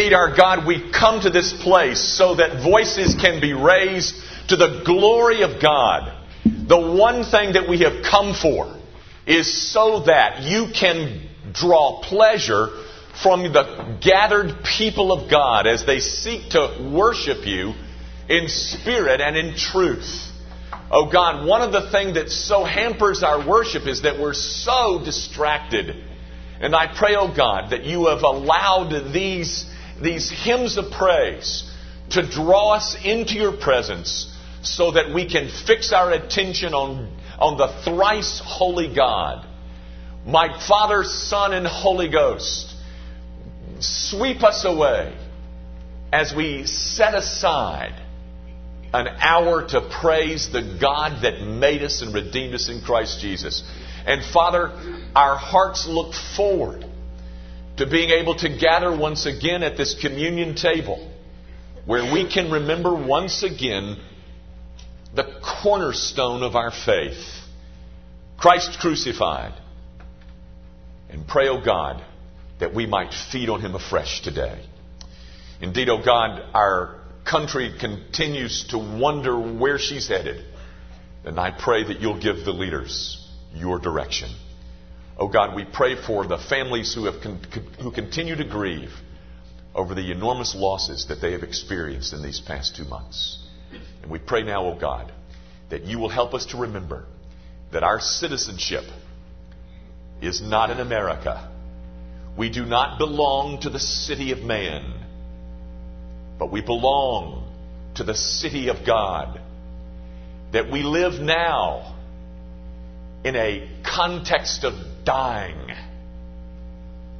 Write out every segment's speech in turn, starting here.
Indeed, our God, we come to this place so that voices can be raised to the glory of God. The one thing that we have come for is so that you can draw pleasure from the gathered people of God as they seek to worship you in spirit and in truth. Oh God, one of the things that so hampers our worship is that we're so distracted. And I pray, oh God, that you have allowed these, these hymns of praise to draw us into your presence so that we can fix our attention on, on the thrice holy God. My Father, Son, and Holy Ghost, sweep us away as we set aside an hour to praise the God that made us and redeemed us in Christ Jesus. And Father, our hearts look forward to being able to gather once again at this communion table where we can remember once again the cornerstone of our faith Christ crucified. And pray, O oh God, that we might feed on him afresh today. Indeed, O oh God, our country continues to wonder where she's headed. And I pray that you'll give the leaders your direction. Oh God, we pray for the families who, have con- who continue to grieve over the enormous losses that they have experienced in these past two months. And we pray now, oh God, that you will help us to remember that our citizenship is not in America. We do not belong to the city of man but we belong to the city of God. That we live now in a context of dying,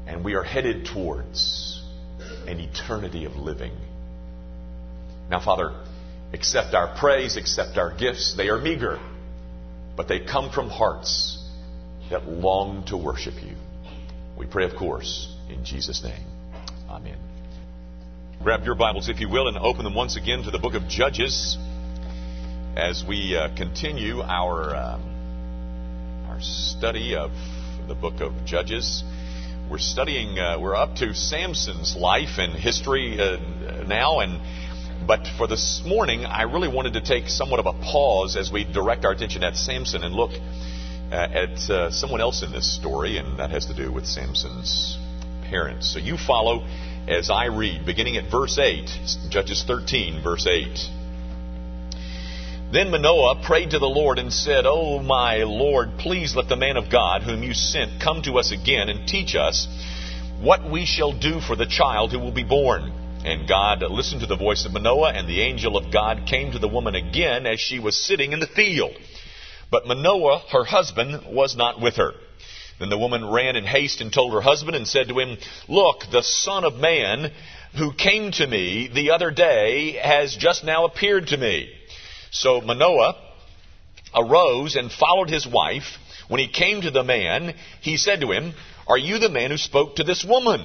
and we are headed towards an eternity of living. Now, Father, accept our praise, accept our gifts. They are meager, but they come from hearts that long to worship you. We pray, of course, in Jesus' name. Amen. Grab your Bibles, if you will, and open them once again to the book of Judges as we uh, continue our, um, study of the book of Judges. We're studying, uh, we're up to Samson's life and history uh, now, and but for this morning, I really wanted to take somewhat of a pause as we direct our attention at Samson and look uh, at uh, someone else in this story, and that has to do with Samson's parents. So you follow as I read, beginning at verse 8, Judges 13, verse 8. Then Manoah prayed to the Lord and said, O my Lord, please let the man of God whom you sent come to us again and teach us what we shall do for the child who will be born. And God listened to the voice of Manoah, and the angel of God came to the woman again as she was sitting in the field. But Manoah, her husband, was not with her. Then the woman ran in haste and told her husband and said to him, Look, the Son of Man who came to me the other day has just now appeared to me. So Manoah arose and followed his wife. When he came to the man, he said to him, Are you the man who spoke to this woman?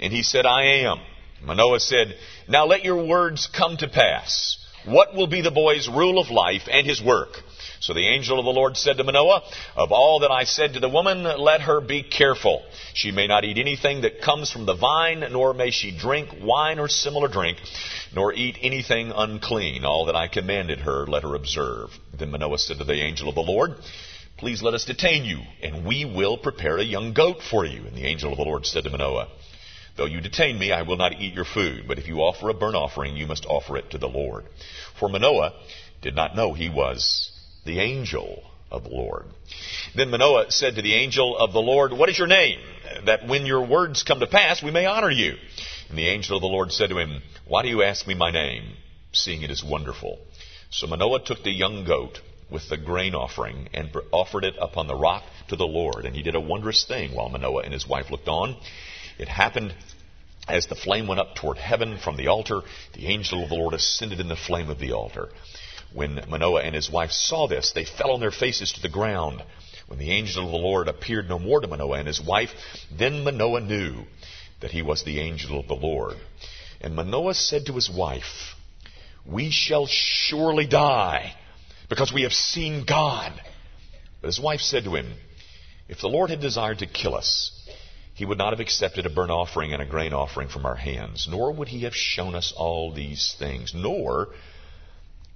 And he said, I am. Manoah said, Now let your words come to pass. What will be the boy's rule of life and his work? So the angel of the Lord said to Manoah, Of all that I said to the woman, let her be careful. She may not eat anything that comes from the vine, nor may she drink wine or similar drink, nor eat anything unclean. All that I commanded her, let her observe. Then Manoah said to the angel of the Lord, Please let us detain you, and we will prepare a young goat for you. And the angel of the Lord said to Manoah, Though you detain me, I will not eat your food, but if you offer a burnt offering, you must offer it to the Lord. For Manoah did not know he was the angel of the Lord. Then Manoah said to the angel of the Lord, What is your name? That when your words come to pass, we may honor you. And the angel of the Lord said to him, Why do you ask me my name, seeing it is wonderful? So Manoah took the young goat with the grain offering and offered it upon the rock to the Lord. And he did a wondrous thing while Manoah and his wife looked on. It happened as the flame went up toward heaven from the altar, the angel of the Lord ascended in the flame of the altar. When Manoah and his wife saw this, they fell on their faces to the ground. When the angel of the Lord appeared no more to Manoah and his wife, then Manoah knew that he was the angel of the Lord. And Manoah said to his wife, We shall surely die, because we have seen God. But his wife said to him, If the Lord had desired to kill us, he would not have accepted a burnt offering and a grain offering from our hands, nor would he have shown us all these things, nor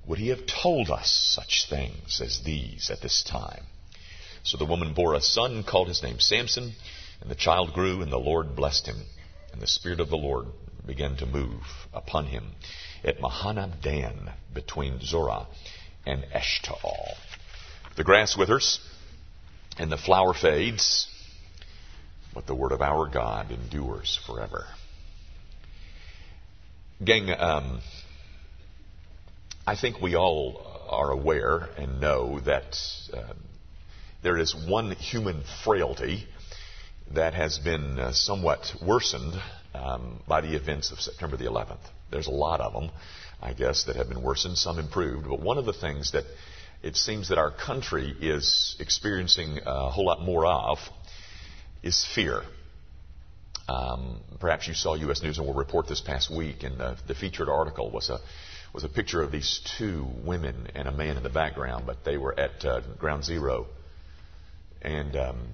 would he have told us such things as these at this time. So the woman bore a son, called his name Samson, and the child grew, and the Lord blessed him. And the Spirit of the Lord began to move upon him at Mahaneh Dan, between Zorah and Eshtaol. The grass withers, and the flower fades, but the word of our God endures forever. Gang, um, I think we all are aware and know that uh, there is one human frailty that has been uh, somewhat worsened um, by the events of September the 11th. There's a lot of them, I guess, that have been worsened, some improved. But one of the things that it seems that our country is experiencing a whole lot more of is fear. Um, perhaps you saw U.S. News and World Report this past week, and the, the featured article was a was a picture of these two women and a man in the background, but they were at uh, Ground Zero, and um,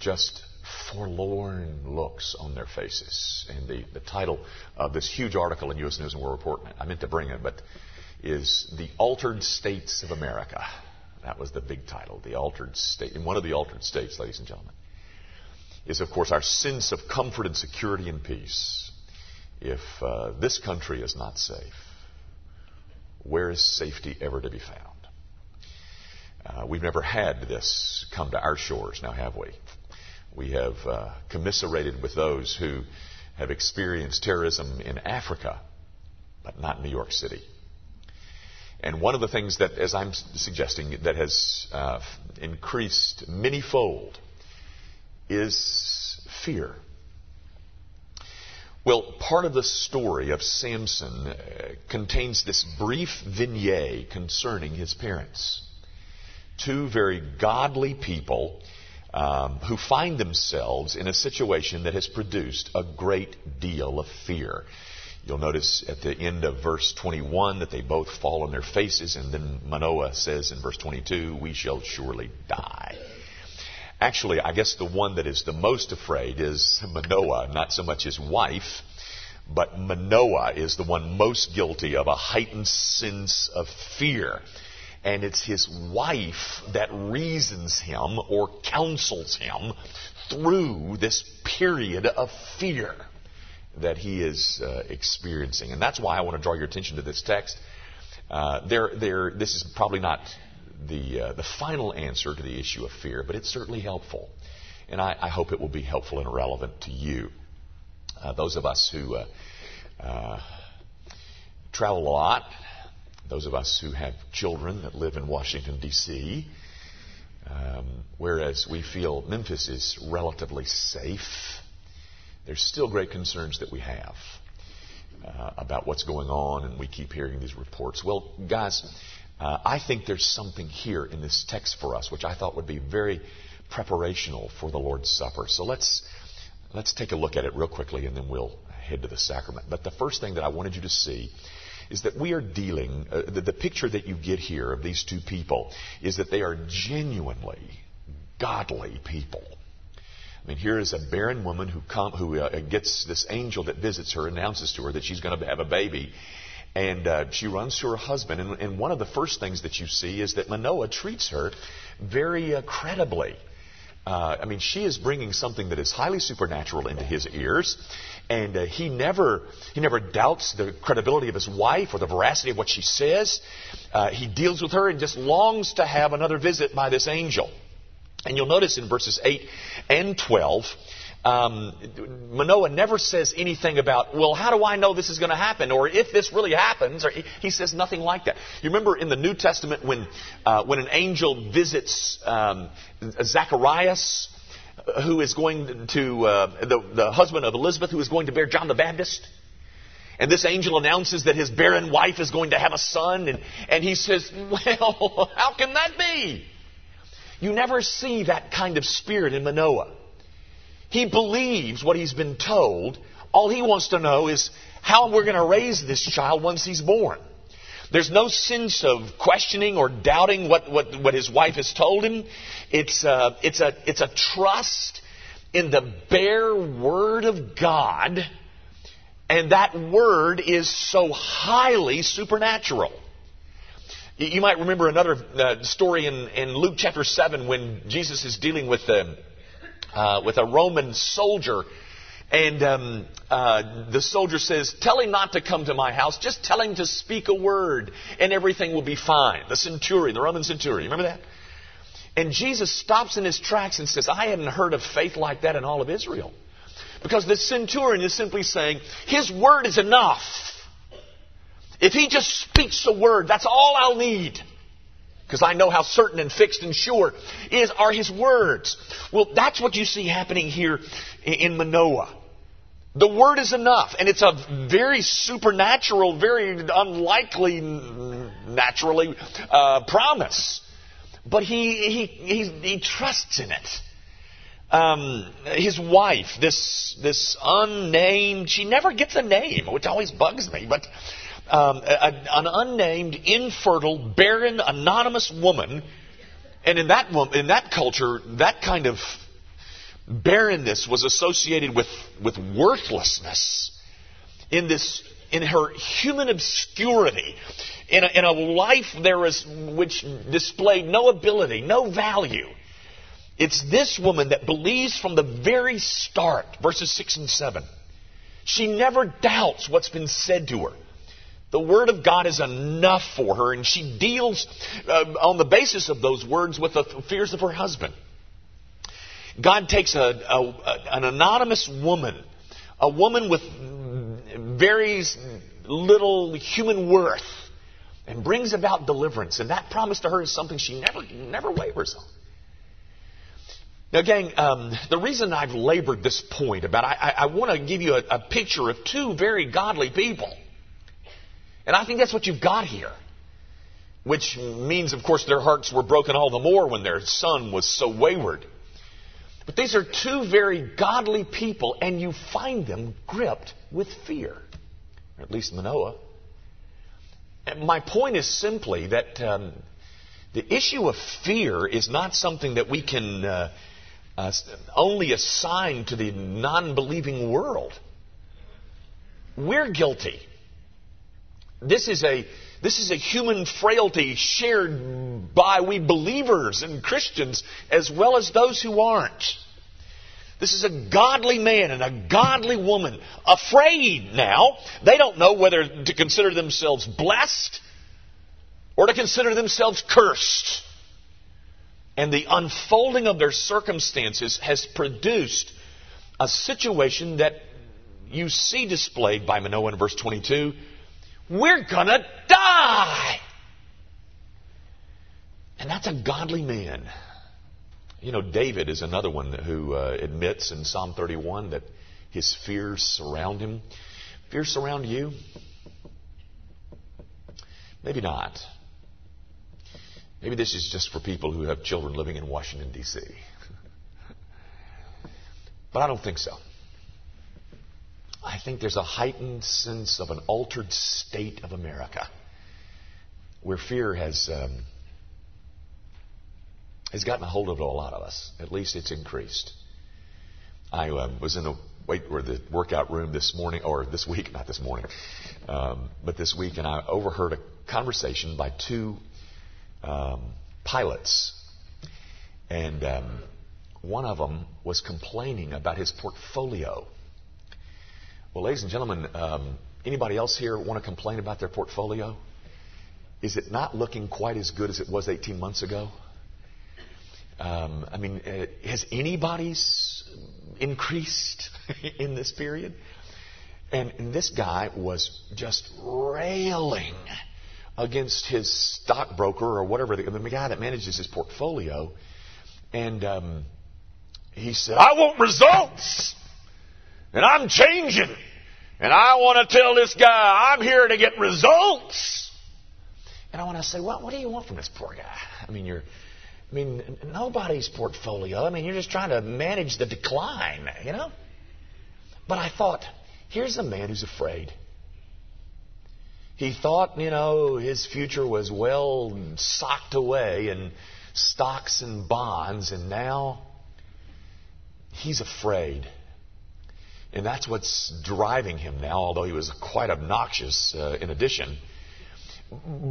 just forlorn looks on their faces. And the, the title of this huge article in U.S. News and World Report, I meant to bring it, but is The Altered States of America. That was the big title, The Altered State. And one of the altered states, ladies and gentlemen, is, of course, our sense of comfort and security and peace. If uh, this country is not safe, where is safety ever to be found? Uh, we've never had this come to our shores, now have we? We have uh, commiserated with those who have experienced terrorism in Africa, but not New York City. And one of the things that, as I'm suggesting, that has uh, increased manyfold is fear. Well, part of the story of Samson uh, contains this brief vignette concerning his parents. Two very godly people um, who find themselves in a situation that has produced a great deal of fear. You'll notice at the end of verse 21 that they both fall on their faces, and then Manoah says in verse 22, We shall surely die. Actually, I guess the one that is the most afraid is Manoah, not so much his wife, but Manoah is the one most guilty of a heightened sense of fear and it's his wife that reasons him or counsels him through this period of fear that he is uh, experiencing. And that's why I want to draw your attention to this text. Uh, there, there, this is probably not the, uh, the final answer to the issue of fear, but it's certainly helpful. And I, I hope it will be helpful and relevant to you. Uh, those of us who uh, uh, travel a lot, those of us who have children that live in Washington, D.C., um, whereas we feel Memphis is relatively safe, there's still great concerns that we have uh, about what's going on, and we keep hearing these reports. Well, guys, uh, I think there's something here in this text for us, which I thought would be very preparational for the Lord's Supper. So let's let's take a look at it real quickly, and then we'll head to the sacrament. But the first thing that I wanted you to see is that we are dealing, uh, the, the picture that you get here of these two people is that they are genuinely godly people. I mean, here is a barren woman who, come, who uh, gets this angel that visits her, announces to her that she's going to have a baby. And uh, she runs to her husband. And, and, one of the first things that you see is that Manoah treats her very uh, credibly. Uh, I mean, she is bringing something that is highly supernatural into his ears, and uh, he never he never doubts the credibility of his wife or the veracity of what she says. Uh, he deals with her and just longs to have another visit by this angel. And you'll notice in verses eight and twelve. Um, Manoah never says anything about, well, how do I know this is going to happen? Or if this really happens, or he, he, says nothing like that. You remember in the New Testament when, uh, when an angel visits um, Zacharias, who is going to, uh, the, the husband of Elizabeth, who is going to bear John the Baptist? And this angel announces that his barren wife is going to have a son, and, and he says, Well, how can that be? You never see that kind of spirit in Manoah. He believes what he's been told. All he wants to know is how we're going to raise this child once he's born. There's no sense of questioning or doubting what, what, what his wife has told him. It's a, it's a, it's a trust in the bare Word of God, and that Word is so highly supernatural. You might remember another uh, story in, in Luke chapter 7 when Jesus is dealing with, uh, uh, with a Roman soldier. And um, uh, the soldier says, Tell him not to come to my house. Just tell him to speak a word, and everything will be fine. The centurion, the Roman centurion. Remember that? And Jesus stops in his tracks and says, I hadn't heard of faith like that in all of Israel. Because the centurion is simply saying, His word is enough. If he just speaks a word, that's all I'll need. Because I know how certain and fixed and sure is are his words. Well, that's what you see happening here in Manoah. The word is enough, and it's a very supernatural, very unlikely, naturally uh, promise. But he, he, he, he trusts in it. Um, his wife, this this unnamed, she never gets a name, which always bugs me. But um, a, an unnamed, infertile, barren, anonymous woman. And in that, in that culture, that kind of barrenness was associated with, with worthlessness. In this, in her human obscurity, in a, in a life there is, which displayed no ability, no value. It's this woman that believes from the very start, verses 6 and 7. She never doubts what's been said to her. The Word of God is enough for her, and she deals uh, on the basis of those words with the fears of her husband. God takes a, a, an anonymous woman, a woman with very little human worth, and brings about deliverance. And that promise to her is something she never, never wavers on. Now, gang, um, the reason I've labored this point about I, I, I want to give you a, a picture of two very godly people and I think that's what you've got here. Which means, of course, their hearts were broken all the more when their son was so wayward. But these are two very godly people, and you find them gripped with fear. Or at least Manoah. And my point is simply that um, the issue of fear is not something that we can uh, uh, only assign to the non believing world. We're guilty. This is a this is a human frailty shared by we believers and Christians as well as those who aren't. This is a godly man and a godly woman afraid now. They don't know whether to consider themselves blessed or to consider themselves cursed. And the unfolding of their circumstances has produced a situation that you see displayed by Manoah in verse 22 we're going to die. And that's a godly man. You know, David is another one who uh, admits in Psalm 31 that his fears surround him. Fears surround you? Maybe not. Maybe this is just for people who have children living in Washington, D.C. but I don't think so. I think there's a heightened sense of an altered state of America where fear has um, has gotten a hold of a lot of us. At least it's increased. I uh, was in the wait or the workout room this morning or this week, not this morning, um, but this week, and I overheard a conversation by two um, pilots, and um, one of them was complaining about his portfolio well, ladies and gentlemen, um, anybody else here want to complain about their portfolio? Is it not looking quite as good as it was 18 months ago? Um, I mean, uh, has anybody's increased in this period? And, and, this guy was just railing against his stockbroker or whatever, the, the guy that manages his portfolio. And um, he said, I want results. And I'm changing. And I want to tell this guy, I'm here to get results. And I want to say, well, what do you want from this poor guy? I mean, you're, I mean, nobody's portfolio. I mean, you're just trying to manage the decline, you know? But I thought, here's a man who's afraid. He thought, you know, his future was well socked away in stocks and bonds, and now He's afraid. And that's what's driving him now, although he was quite obnoxious uh, in addition.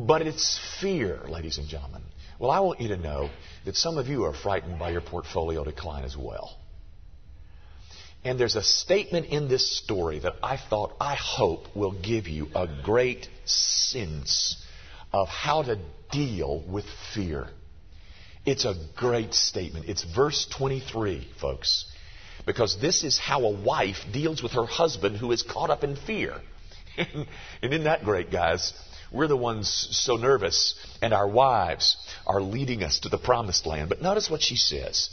But it's fear, ladies and gentlemen. Well, I want you to know that some of you are frightened by your portfolio decline as well. And there's a statement in this story that I thought, I hope, will give you a great sense of how to deal with fear. It's a great statement. It's verse 23, folks. Because this is how a wife deals with her husband who is caught up in fear. and isn't that great, guys? We're the ones so nervous, and our wives are leading us to the promised land. But notice what she says.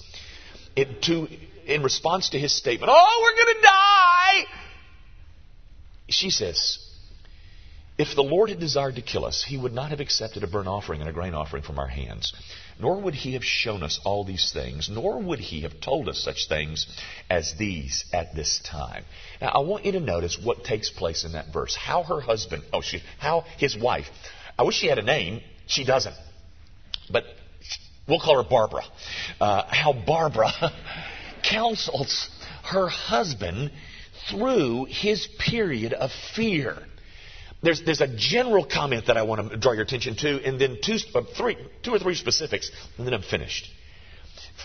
It, to, in response to his statement, Oh, we're going to die! She says, If the Lord had desired to kill us, he would not have accepted a burnt offering and a grain offering from our hands. Nor would he have shown us all these things, nor would he have told us such things as these at this time. Now, I want you to notice what takes place in that verse. How her husband, oh, she, how his wife, I wish she had a name. She doesn't. But we'll call her Barbara. Uh, how Barbara counsels her husband through his period of fear. There's, there's a general comment that I want to draw your attention to, and then two, uh, three, two or three specifics, and then I'm finished.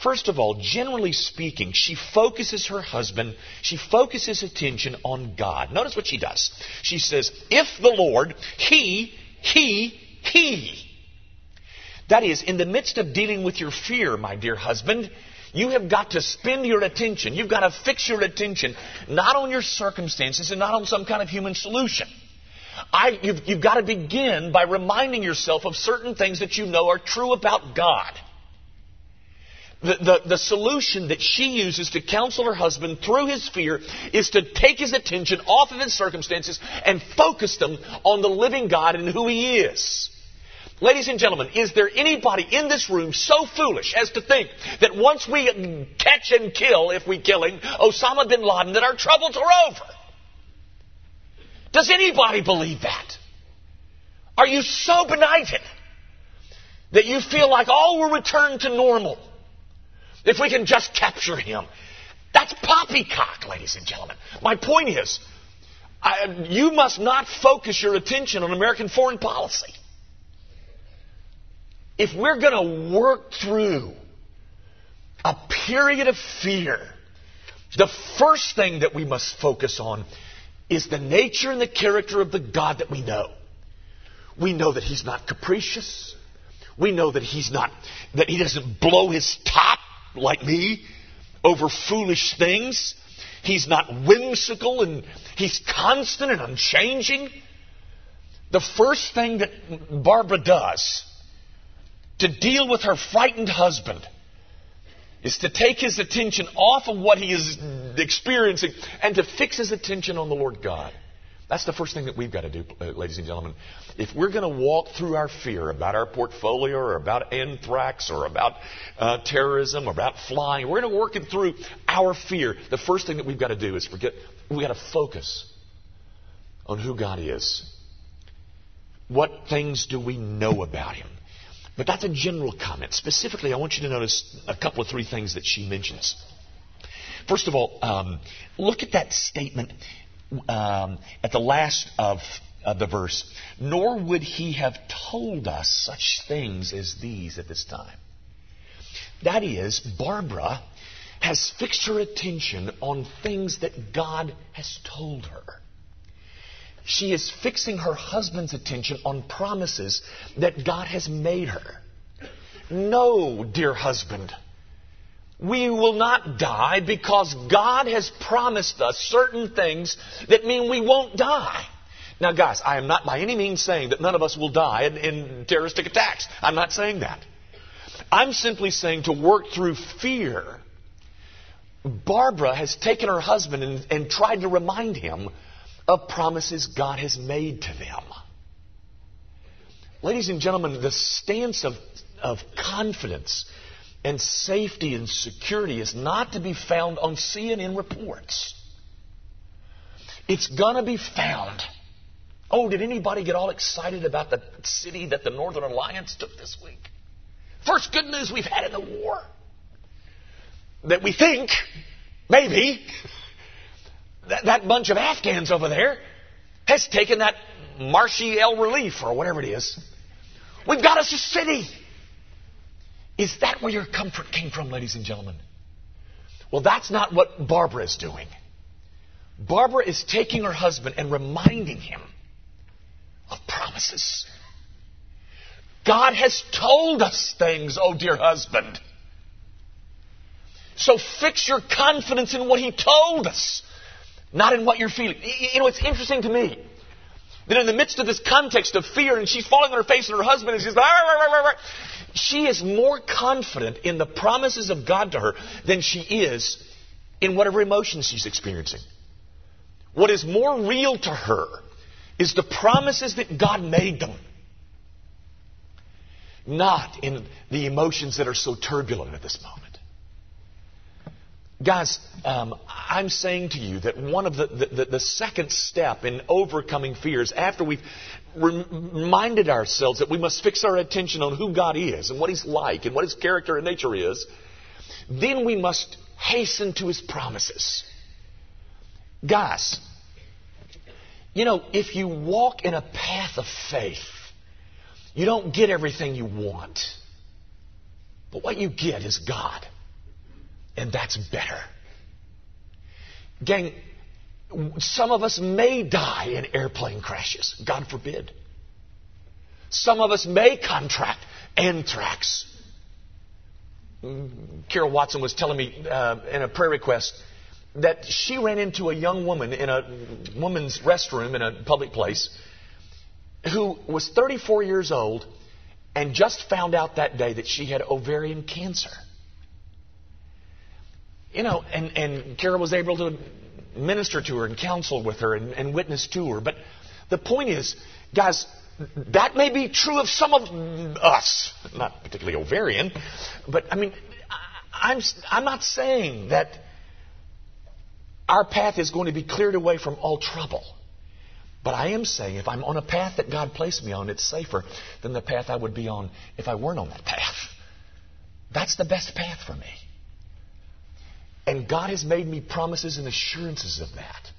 First of all, generally speaking, she focuses her husband, she focuses attention on God. Notice what she does. She says, If the Lord, He, He, He. That is, in the midst of dealing with your fear, my dear husband, you have got to spend your attention, you've got to fix your attention not on your circumstances and not on some kind of human solution. I, you've, you've got to begin by reminding yourself of certain things that you know are true about God. The, the, the, solution that she uses to counsel her husband through his fear is to take his attention off of his circumstances and focus them on the living God and who he is. Ladies and gentlemen, is there anybody in this room so foolish as to think that once we catch and kill, if we kill him, Osama bin Laden, that our troubles are over? Does anybody believe that? Are you so benighted that you feel like all will return to normal if we can just capture him? That's poppycock, ladies and gentlemen. My point is, I, you must not focus your attention on American foreign policy. If we're going to work through a period of fear, the first thing that we must focus on is the nature and the character of the God that we know. We know that He's not capricious. We know that He's not, that He doesn't blow His top like me over foolish things. He's not whimsical and He's constant and unchanging. The first thing that Barbara does to deal with her frightened husband is to take his attention off of what he is experiencing and to fix his attention on the Lord God. That's the first thing that we've got to do, uh, ladies and gentlemen. If we're going to walk through our fear about our portfolio or about anthrax or about uh, terrorism or about flying, we're going to work it through our fear. The first thing that we've got to do is forget, we've got to focus on who God is. What things do we know about Him? But that's a general comment. Specifically, I want you to notice a couple of three things that she mentions. First of all, um, look at that statement um, at the last of, of the verse. Nor would he have told us such things as these at this time. That is, Barbara has fixed her attention on things that God has told her. She is fixing her husband's attention on promises that God has made her. No, dear husband, we will not die because God has promised us certain things that mean we won't die. Now, guys, I am not by any means saying that none of us will die in, in terroristic attacks. I'm not saying that. I'm simply saying to work through fear. Barbara has taken her husband and, and tried to remind him of promises God has made to them. Ladies and gentlemen, the stance of, of confidence and safety and security is not to be found on CNN reports. It's going to be found. Oh, did anybody get all excited about the city that the Northern Alliance took this week? First good news we've had in the war. That we think Maybe that, that bunch of Afghans over there has taken that marshy El Relief or whatever it is. We've got us a city. Is that where your comfort came from, ladies and gentlemen? Well, that's not what Barbara is doing. Barbara is taking her husband and reminding him of promises. God has told us things, oh dear husband. So fix your confidence in what He told us, not in what you're feeling. You know, it's interesting to me that in the midst of this context of fear, and she's falling on her face and her husband, and she's like, she is more confident in the promises of God to her than she is in whatever emotions she's experiencing. What is more real to her is the promises that God made them, not in the emotions that are so turbulent at this moment. Guys, um, I'm saying to you that one of the, the, the, second step in overcoming fears, after we've reminded ourselves that we must fix our attention on who God is and what He's like and what His character and nature is, then we must hasten to His promises. Guys, you know, if you walk in a path of faith, you don't get everything you want. But what you get is God. And that's better. Gang, some of us may die in airplane crashes. God forbid. Some of us may contract anthrax. Carol Watson was telling me uh, in a prayer request that she ran into a young woman in a woman's restroom in a public place who was 34 years old and just found out that day that she had ovarian cancer. You know, and, and Carol was able to minister to her and counsel with her and, and witness to her. But the point is, guys, that may be true of some of us, not particularly ovarian, but I mean, I'm, I'm not saying that our path is going to be cleared away from all trouble. But I am saying if I'm on a path that God placed me on, it's safer than the path I would be on if I weren't on that path. That's the best path for me. And God has made me promises and assurances of that.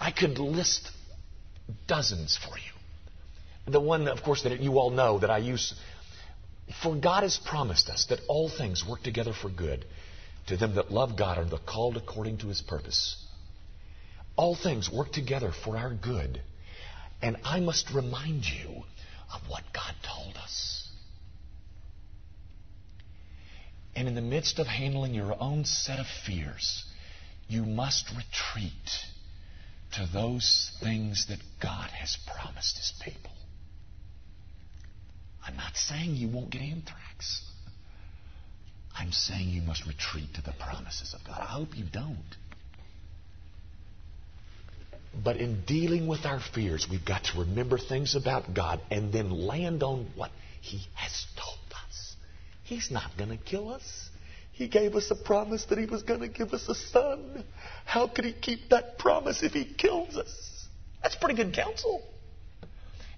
I could list dozens for you. The one, of course, that you all know that I use. For God has promised us that all things work together for good to them that love God and are called according to his purpose. All things work together for our good. And I must remind you of what God told us. And in the midst of handling your own set of fears, you must retreat to those things that God has promised His people. I'm not saying you won't get anthrax. I'm saying you must retreat to the promises of God. I hope you don't. But in dealing with our fears, we've got to remember things about God and then land on what He has He's not going to kill us. He gave us a promise that He was going to give us a son. How could He keep that promise if He kills us? That's pretty good counsel.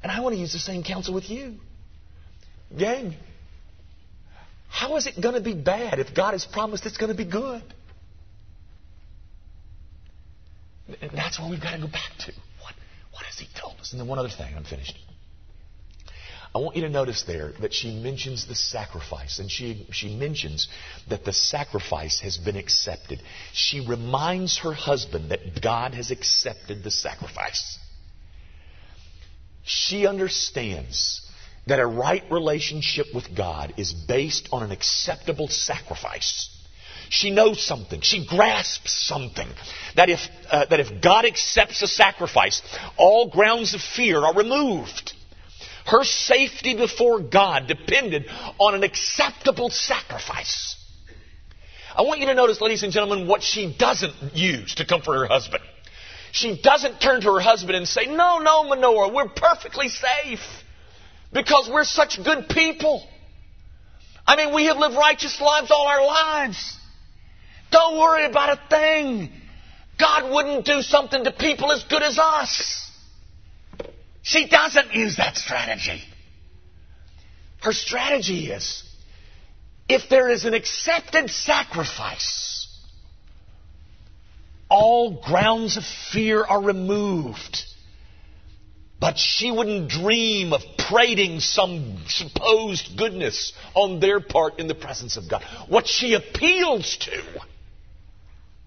And I want to use the same counsel with you. Gang, how is it going to be bad if God has promised it's going to be good? And that's where we've got to go back to. What, what has He told us? And then one other thing, I'm finished. I want you to notice there that she mentions the sacrifice, and she, she mentions that the sacrifice has been accepted. She reminds her husband that God has accepted the sacrifice. She understands that a right relationship with God is based on an acceptable sacrifice. She knows something. She grasps something. That if, uh, that if God accepts a sacrifice, all grounds of fear are removed. Her safety before God depended on an acceptable sacrifice. I want you to notice, ladies and gentlemen, what she doesn't use to comfort her husband. She doesn't turn to her husband and say, No, no, Manoah, we're perfectly safe because we're such good people. I mean, we have lived righteous lives all our lives. Don't worry about a thing. God wouldn't do something to people as good as us. She doesn't use that strategy. Her strategy is if there is an accepted sacrifice, all grounds of fear are removed. But she wouldn't dream of prating some supposed goodness on their part in the presence of God. What she appeals to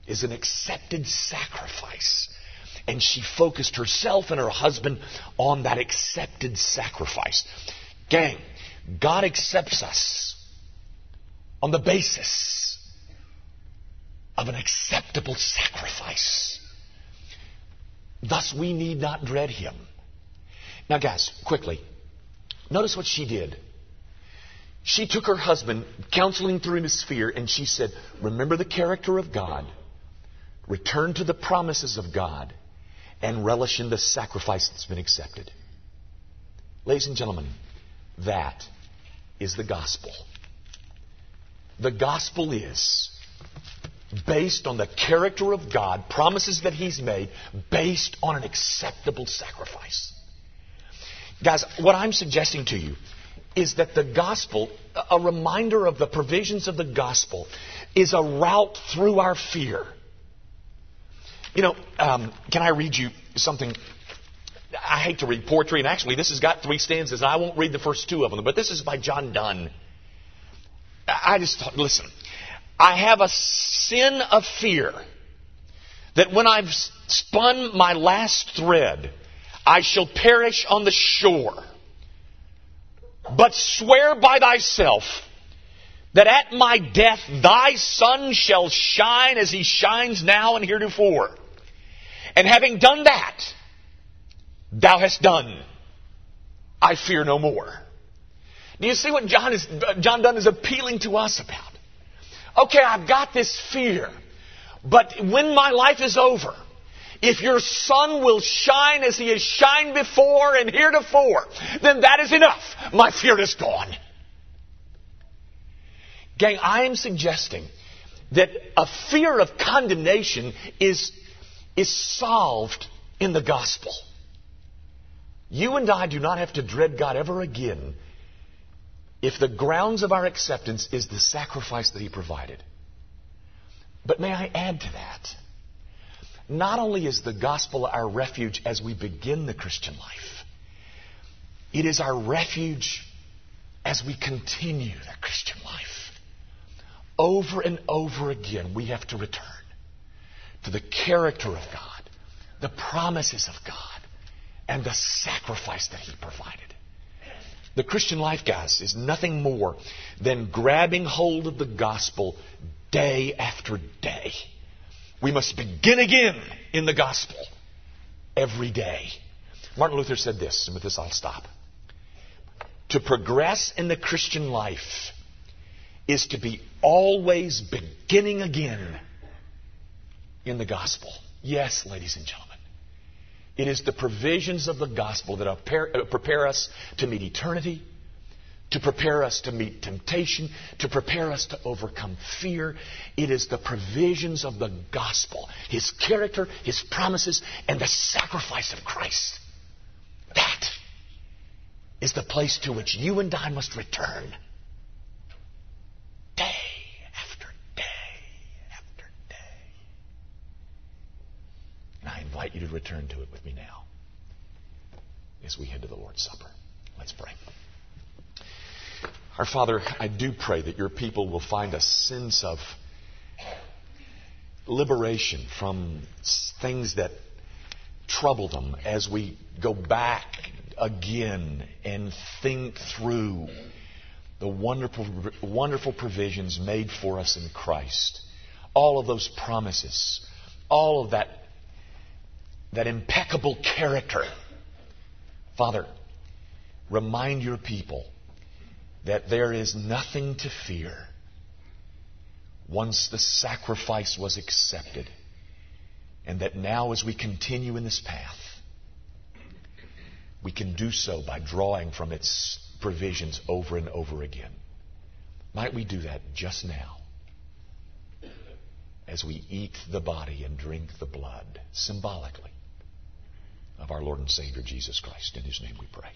is an accepted sacrifice. And she focused herself and her husband on that accepted sacrifice. Gang, God accepts us on the basis of an acceptable sacrifice. Thus, we need not dread him. Now, guys, quickly, notice what she did. She took her husband, counseling through his fear, and she said, Remember the character of God, return to the promises of God, and relish in the sacrifice that's been accepted. Ladies and gentlemen, that is the gospel. The gospel is based on the character of God, promises that He's made, based on an acceptable sacrifice. Guys, what I'm suggesting to you is that the gospel, a reminder of the provisions of the gospel, is a route through our fear. You know, um, can I read you something? I hate to read poetry, and actually, this has got three stanzas. And I won't read the first two of them, but this is by John Donne. I just thought, listen, I have a sin of fear that when I've spun my last thread, I shall perish on the shore. But swear by thyself that at my death thy sun shall shine as he shines now and heretofore. And having done that, thou hast done. I fear no more. Do you see what John, is, John Donne is appealing to us about? Okay, I've got this fear, but when my life is over, if your sun will shine as he has shined before and heretofore, then that is enough. My fear is gone. Gang, I am suggesting that a fear of condemnation is, is solved in the gospel. You and I do not have to dread God ever again if the grounds of our acceptance is the sacrifice that He provided. But may I add to that? Not only is the gospel our refuge as we begin the Christian life, it is our refuge as we continue the Christian life. Over and over again, we have to return to the character of God, the promises of God, and the sacrifice that He provided. The Christian life, guys, is nothing more than grabbing hold of the gospel day after day. We must begin again in the gospel every day. Martin Luther said this, and with this I'll stop. To progress in the Christian life is to be always beginning again in the gospel. Yes, ladies and gentlemen. It is the provisions of the gospel that uh, prepare us to meet eternity to prepare us to meet temptation, to prepare us to overcome fear. It is the provisions of the gospel, His character, His promises, and the sacrifice of Christ. That is the place to which you and I must return. Day after day after day. And I invite you to return to it with me now as we head to the Lord's Supper. Let's pray. Our Father, I do pray that your people will find a sense of liberation from things that trouble them as we go back again and think through the wonderful, wonderful provisions made for us in Christ. All of those promises, all of that, that impeccable character. Father, remind your people that there is nothing to fear once the sacrifice was accepted. And that now, as we continue in this path, we can do so by drawing from its provisions over and over again. Might we do that just now as we eat the body and drink the blood symbolically of our Lord and Savior Jesus Christ? In His name we pray.